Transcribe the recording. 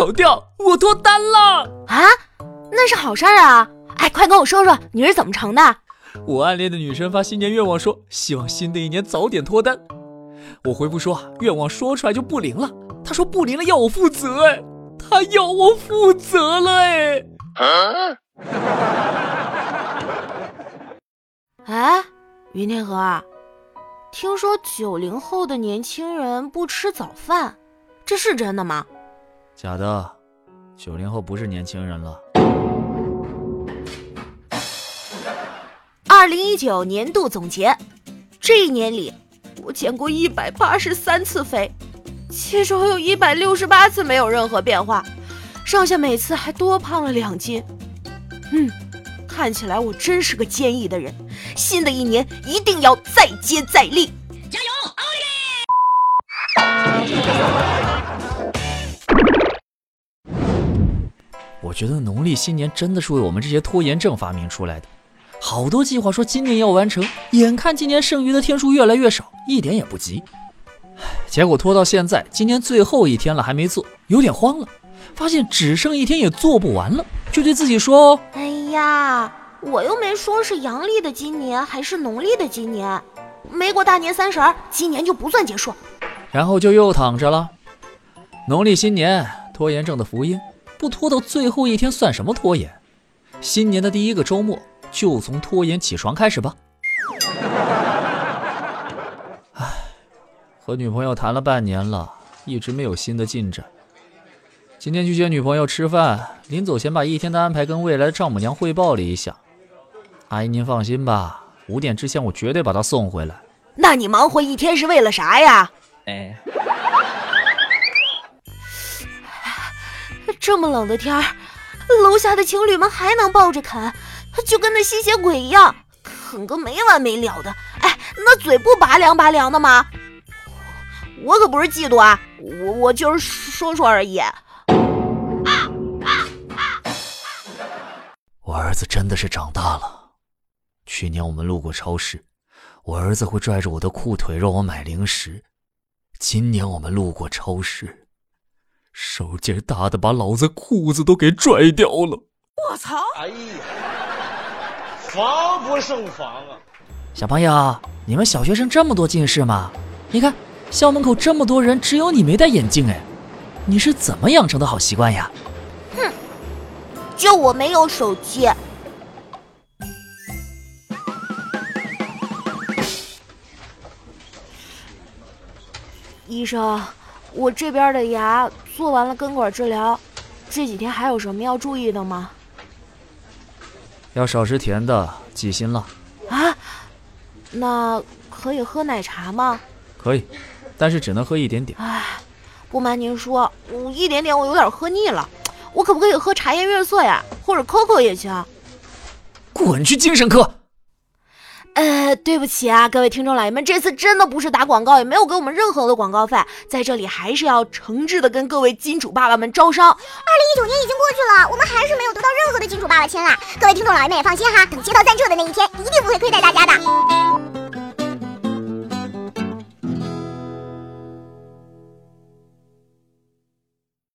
调调，我脱单了啊！那是好事儿啊！哎，快跟我说说你是怎么成的？我暗恋的女生发新年愿望说希望新的一年早点脱单，我回复说愿望说出来就不灵了，她说不灵了要我负责哎，她要我负责了哎。哎，云天河，听说九零后的年轻人不吃早饭，这是真的吗？假的，九零后不是年轻人了。二零一九年度总结，这一年里，我减过一百八十三次肥，其中有一百六十八次没有任何变化，剩下每次还多胖了两斤。嗯，看起来我真是个坚毅的人。新的一年一定要再接再厉，加油，奥利我觉得农历新年真的是为我们这些拖延症发明出来的。好多计划说今年要完成，眼看今年剩余的天数越来越少，一点也不急。结果拖到现在，今年最后一天了还没做，有点慌了。发现只剩一天也做不完了，就对自己说：“哎呀，我又没说是阳历的今年还是农历的今年，没过大年三十儿，今年就不算结束。”然后就又躺着了。农历新年，拖延症的福音，不拖到最后一天算什么拖延？新年的第一个周末就从拖延起床开始吧。唉，和女朋友谈了半年了，一直没有新的进展。今天去接女朋友吃饭，临走前把一天的安排跟未来的丈母娘汇报了一下。阿姨您放心吧，五点之前我绝对把她送回来。那你忙活一天是为了啥呀？哎，这么冷的天儿，楼下的情侣们还能抱着啃，就跟那吸血鬼一样啃个没完没了的。哎，那嘴不拔凉拔凉的吗？我可不是嫉妒啊，我我就是说说而已。我儿子真的是长大了。去年我们路过超市，我儿子会拽着我的裤腿让我买零食。今年我们路过超市，手劲大的把老子裤子都给拽掉了。我操！哎呀，防不胜防啊！小朋友，你们小学生这么多近视吗？你看校门口这么多人，只有你没戴眼镜哎，你是怎么养成的好习惯呀？哼。就我没有手机。医生，我这边的牙做完了根管治疗，这几天还有什么要注意的吗？要少吃甜的，忌辛辣。啊？那可以喝奶茶吗？可以，但是只能喝一点点。唉，不瞒您说，我一点点我有点喝腻了。我可不可以喝茶颜悦色呀，或者 COCO 也行？滚去精神科！呃，对不起啊，各位听众老爷们，这次真的不是打广告，也没有给我们任何的广告费，在这里还是要诚挚的跟各位金主爸爸们招商。二零一九年已经过去了，我们还是没有得到任何的金主爸爸签啦。各位听众老爷们也放心哈，等接到赞助的那一天，一定不会亏待大家的。